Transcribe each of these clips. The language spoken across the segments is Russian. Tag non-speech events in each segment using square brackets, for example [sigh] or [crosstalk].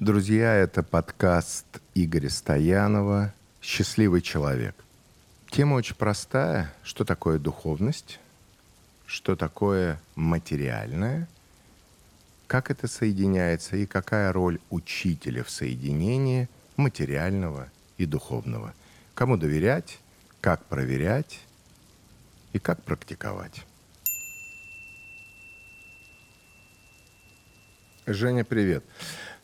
Друзья, это подкаст Игоря Стоянова «Счастливый человек». Тема очень простая. Что такое духовность? Что такое материальное? Как это соединяется и какая роль учителя в соединении материального и духовного? Кому доверять, как проверять и как практиковать? Женя, привет.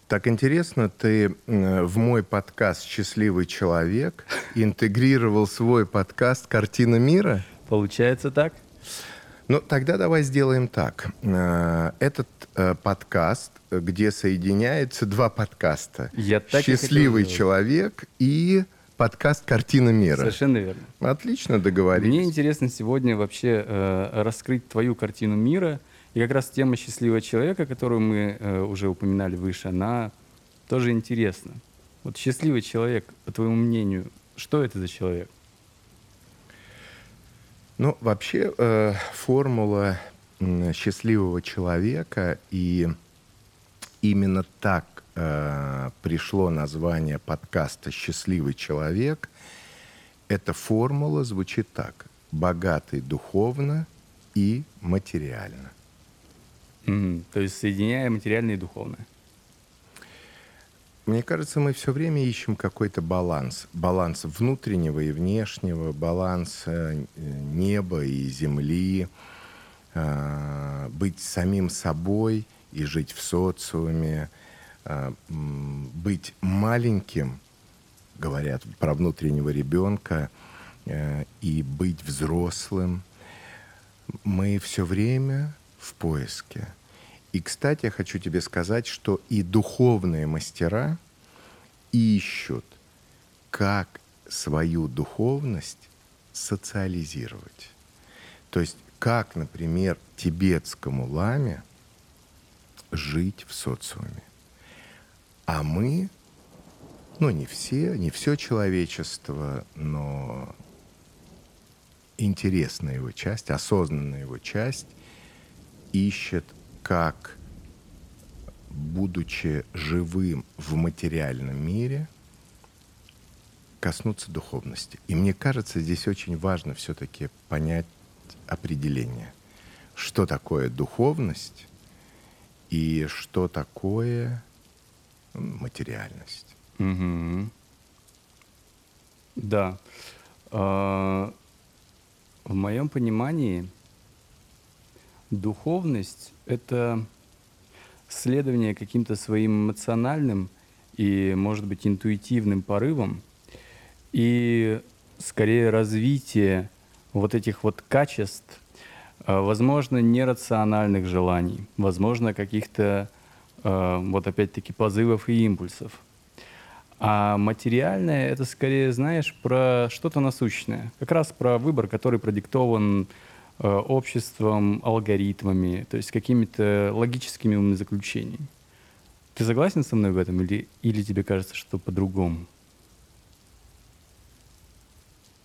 Так интересно, ты в мой подкаст «Счастливый человек» интегрировал свой подкаст «Картина мира»? Получается так. Ну, тогда давай сделаем так. Э, этот э, подкаст, где соединяются два подкаста. Я так «Счастливый и человек» и подкаст «Картина мира». Совершенно верно. Отлично договорились. Мне интересно сегодня вообще э, раскрыть твою картину мира – и как раз тема счастливого человека, которую мы э, уже упоминали выше, она тоже интересна. Вот счастливый человек, по твоему мнению, что это за человек? Ну, вообще э, формула счастливого человека и именно так э, пришло название подкаста «Счастливый человек». Эта формула звучит так. Богатый духовно и материально. То есть соединяя материальное и духовное. Мне кажется, мы все время ищем какой-то баланс. Баланс внутреннего и внешнего, баланс э, неба и земли, э, быть самим собой и жить в социуме, э, быть маленьким, говорят про внутреннего ребенка, и быть взрослым. Мы все время в поиске. И, кстати, я хочу тебе сказать, что и духовные мастера ищут, как свою духовность социализировать. То есть, как, например, тибетскому ламе жить в социуме. А мы, ну не все, не все человечество, но интересная его часть, осознанная его часть ищет, как, будучи живым в материальном мире, коснуться духовности. И мне кажется, здесь очень важно все-таки понять определение, что такое духовность и что такое материальность. Угу. Да. А, в моем понимании Духовность — это следование каким-то своим эмоциональным и, может быть, интуитивным порывам и скорее развитие вот этих вот качеств, а, возможно, нерациональных желаний, возможно, каких-то а, вот опять-таки позывов и импульсов. А материальное — это скорее, знаешь, про что-то насущное, как раз про выбор, который продиктован Э, обществом, алгоритмами, то есть какими-то логическими умозаключениями. Ты согласен со мной в этом или, или тебе кажется, что по-другому?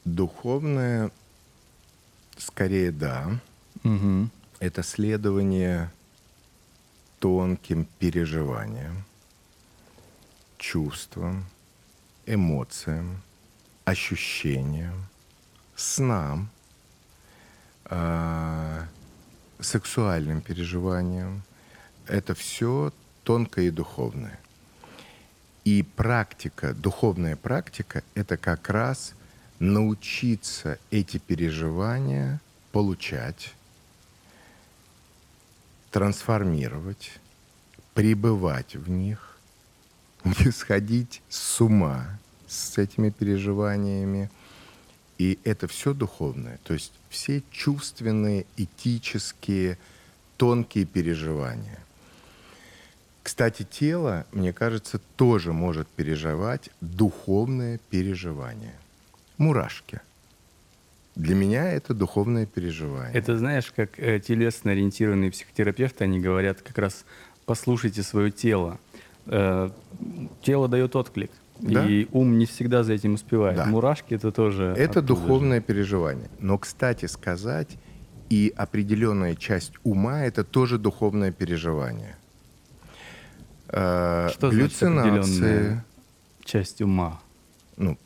Духовное, скорее да. Угу. Это следование тонким переживаниям, чувствам, эмоциям, ощущениям, снам – э, сексуальным переживаниям. Это все тонкое и духовное. И практика, духовная практика, это как раз научиться эти переживания получать, трансформировать, пребывать в них, [laughs] не сходить с ума с этими переживаниями – и это все духовное, то есть все чувственные, этические, тонкие переживания. Кстати, тело, мне кажется, тоже может переживать духовное переживание. Мурашки. Для меня это духовное переживание. Это знаешь, как э, телесно ориентированные психотерапевты, они говорят как раз послушайте свое тело. Э, тело дает отклик. Да? И ум не всегда за этим успевает. Да. Мурашки это тоже. Это духовное же. переживание. Но, кстати сказать, и определенная часть ума это тоже духовное переживание. Э, Что значит определенная часть ума? Ну,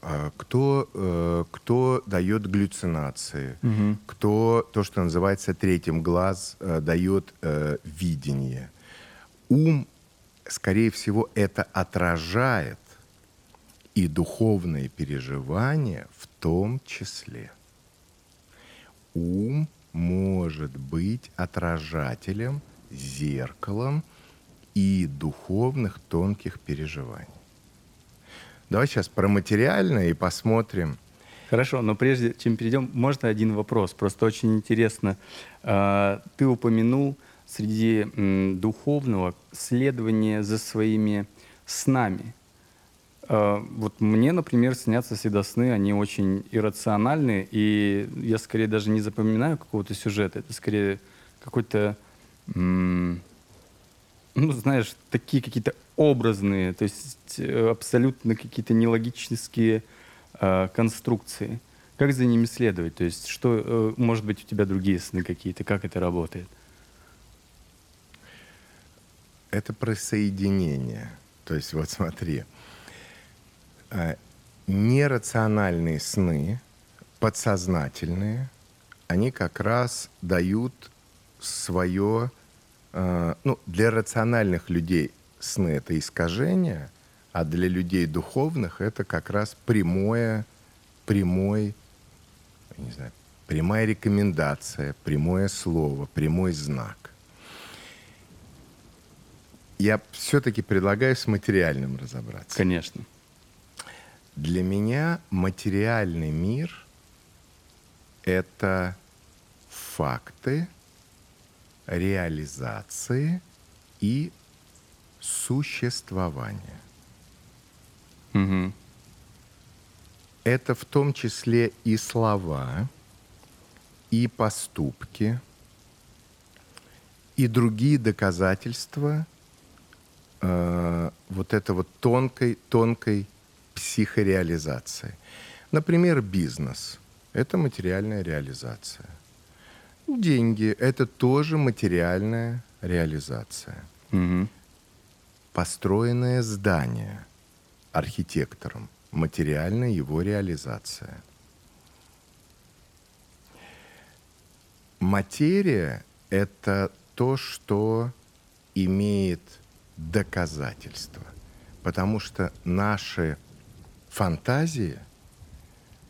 а кто, э, кто дает галлюцинации, Мгм. кто то, что называется третьим глаз, э, дает э, видение. Ум, скорее всего, это отражает и духовные переживания в том числе. Ум может быть отражателем, зеркалом и духовных тонких переживаний. Давай сейчас про материальное и посмотрим. Хорошо, но прежде чем перейдем, можно один вопрос? Просто очень интересно. А, Ты упомянул среди духовного следование за своими снами. А, Вот мне, например, снятся всегда сны, они очень иррациональные, и я скорее даже не запоминаю какого-то сюжета, это скорее какой-то, ну, знаешь, такие какие-то образные, то есть э, абсолютно какие-то нелогические э, конструкции. Как за ними следовать? То есть, что, э, может быть, у тебя другие сны какие-то? Как это работает? Это про соединение. То есть вот смотри, э, нерациональные сны, подсознательные, они как раз дают свое, э, ну, для рациональных людей сны это искажение, а для людей духовных это как раз прямое, прямой, не знаю, прямая рекомендация, прямое слово, прямой знак. Я все-таки предлагаю с материальным разобраться. Конечно. Для меня материальный мир — это факты, реализации и существования. Мгм. Это в том числе и слова, и поступки, и другие доказательства э, вот это вот тонкой, тонкой психореализации. Например, бизнес – это материальная реализация. Деньги – это тоже материальная реализация. Мгм. Построенное здание архитектором – материальная его реализация. Материя – это то, что имеет доказательства. Потому что наши фантазии,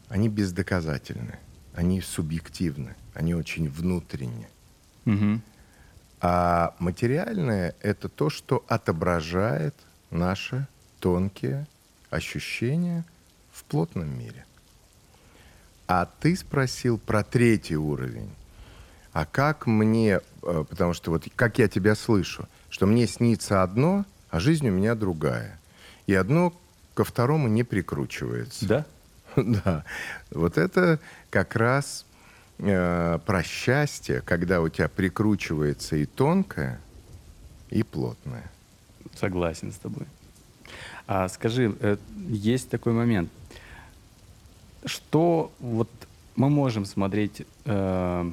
они бездоказательны, они субъективны, они очень внутренние. Мгм. А материальное – это то, что отображает наши тонкие ощущения в плотном мире. А ты спросил про третий уровень. А как мне, э, потому что вот как я тебя слышу, что мне снится одно, а жизнь у меня другая. И одно ко второму не прикручивается. Да? [laughs] Да, вот это как раз э, про счастье, когда у тебя прикручивается и тонкое, и плотное. Согласен с тобой. А скажи, э, есть такой момент. Что вот мы можем смотреть э,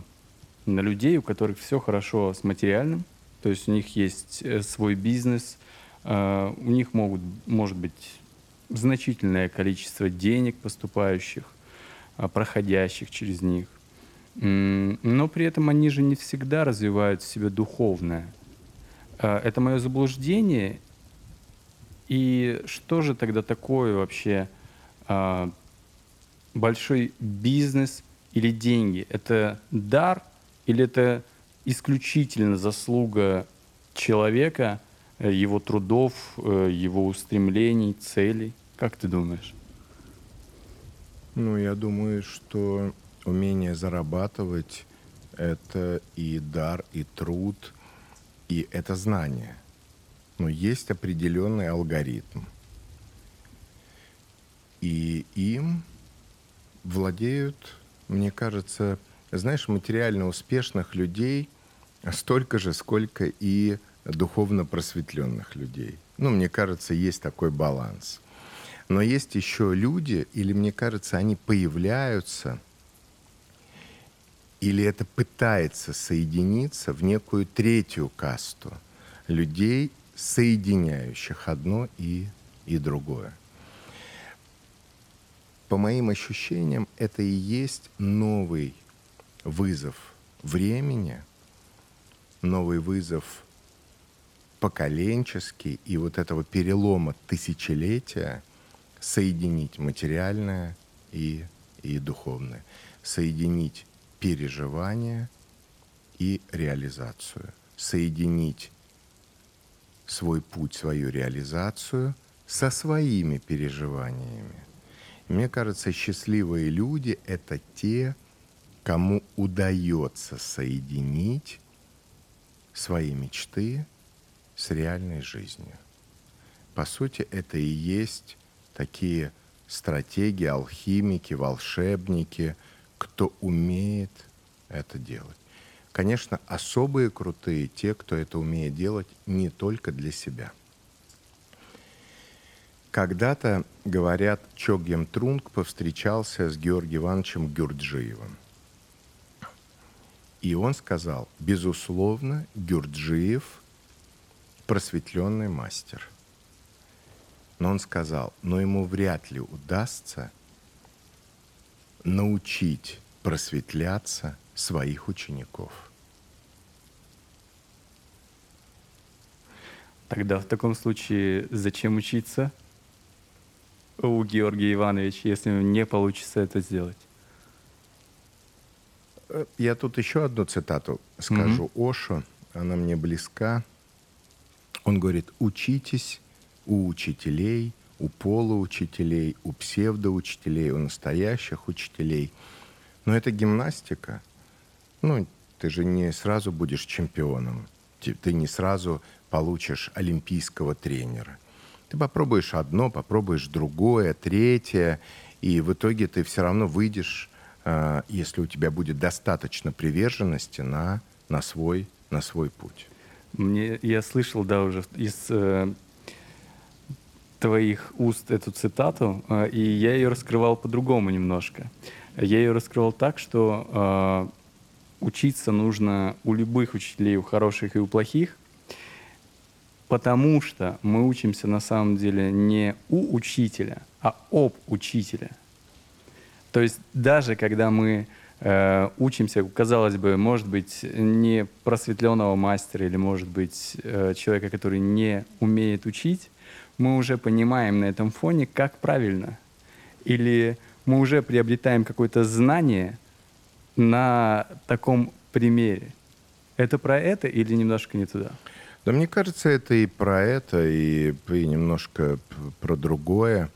на людей, у которых все хорошо с материальным, то есть у них есть э, свой бизнес, э, у них могут, может быть значительное количество денег поступающих, а, проходящих через них. Но при этом они же не всегда развивают в себе духовное. А, Это мое заблуждение. И что же тогда такое вообще а, большой бизнес или деньги? Это дар или это исключительно заслуга человека, его трудов, э, его устремлений, целей? Как ты думаешь? Ну, я думаю, что умение зарабатывать – это и дар, и труд, и это знание. Но есть определенный алгоритм. И им владеют, мне кажется, знаешь, материально успешных людей столько же, сколько и духовно просветленных людей. Ну, мне кажется, есть такой баланс. Но есть еще люди, или мне кажется, они появляются, или это пытается соединиться в некую третью касту людей соединяющих одно и, и другое. По моим ощущениям, это и есть новый вызов времени, новый вызов поколенческий и вот этого перелома тысячелетия соединить материальное и, и духовное, соединить переживание и реализацию, соединить свой путь, свою реализацию со своими переживаниями. Мне кажется, счастливые люди — это те, кому удается соединить свои мечты с реальной жизнью. По сути, это и есть такие стратегии, алхимики, волшебники, кто умеет это делать. Конечно, особые крутые те, кто это умеет делать не только для себя. Когда-то, говорят, Чогьем Трунг повстречался с Георгием Ивановичем Гюрджиевым. И он сказал, безусловно, Гюрджиев просветленный мастер. Но он сказал, но ему вряд ли удастся научить просветляться своих учеников. Тогда в таком случае зачем учиться у Георгия Ивановича, если не получится это сделать? Э, я тут еще одну цитату скажу. Mm-hmm. Ошо, она мне близка. Он говорит, учитесь у учителей, у полуучителей, у псевдоучителей, у настоящих учителей. Но это гимнастика. Ну, ты же не сразу будешь чемпионом. Ты не сразу получишь олимпийского тренера. Ты попробуешь одно, попробуешь другое, третье, и в итоге ты все равно выйдешь, а, если у тебя будет достаточно приверженности на, на, свой, на свой путь. Мне, я слышал, да, уже из э, твоих уст эту цитату, э, и я ее раскрывал по-другому немножко. Я ее раскрывал так, что э, учиться нужно у любых учителей, у хороших и у плохих, потому что мы учимся на самом деле не у учителя, а об учителя. То есть даже когда мы э, учимся, казалось бы, может быть, не просветленного мастера или, может быть, э, человека, который не умеет учить, мы уже понимаем на этом фоне, как правильно. Или мы уже приобретаем какое-то знание на таком примере. Это про это или немножко не туда? Да мне кажется, это и про это, и, и немножко про другое.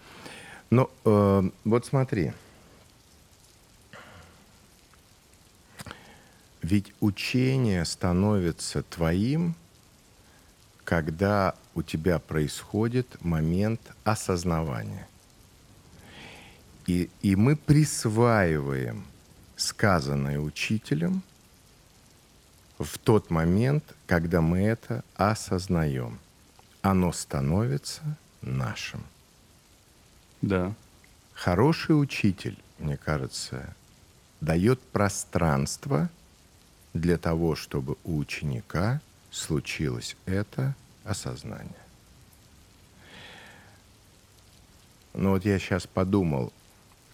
Но э, вот смотри. Ведь учение становится твоим, когда у тебя происходит момент осознавания. И, и мы присваиваем сказанное учителем – в тот момент, когда мы это осознаем. Оно становится нашим. Да. Хороший учитель, мне кажется, дает пространство для того, чтобы у ученика случилось это осознание. Но вот я сейчас подумал,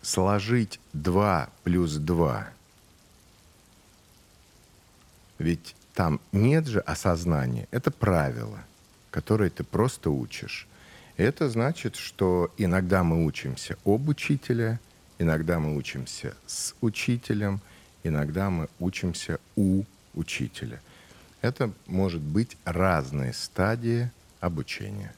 сложить 2 плюс 2 ведь там нет же осознания. Это правило, которое ты просто учишь. Это значит, что иногда мы учимся об учителе, иногда мы учимся с учителем, иногда мы учимся у учителя. Это может быть разные стадии обучения.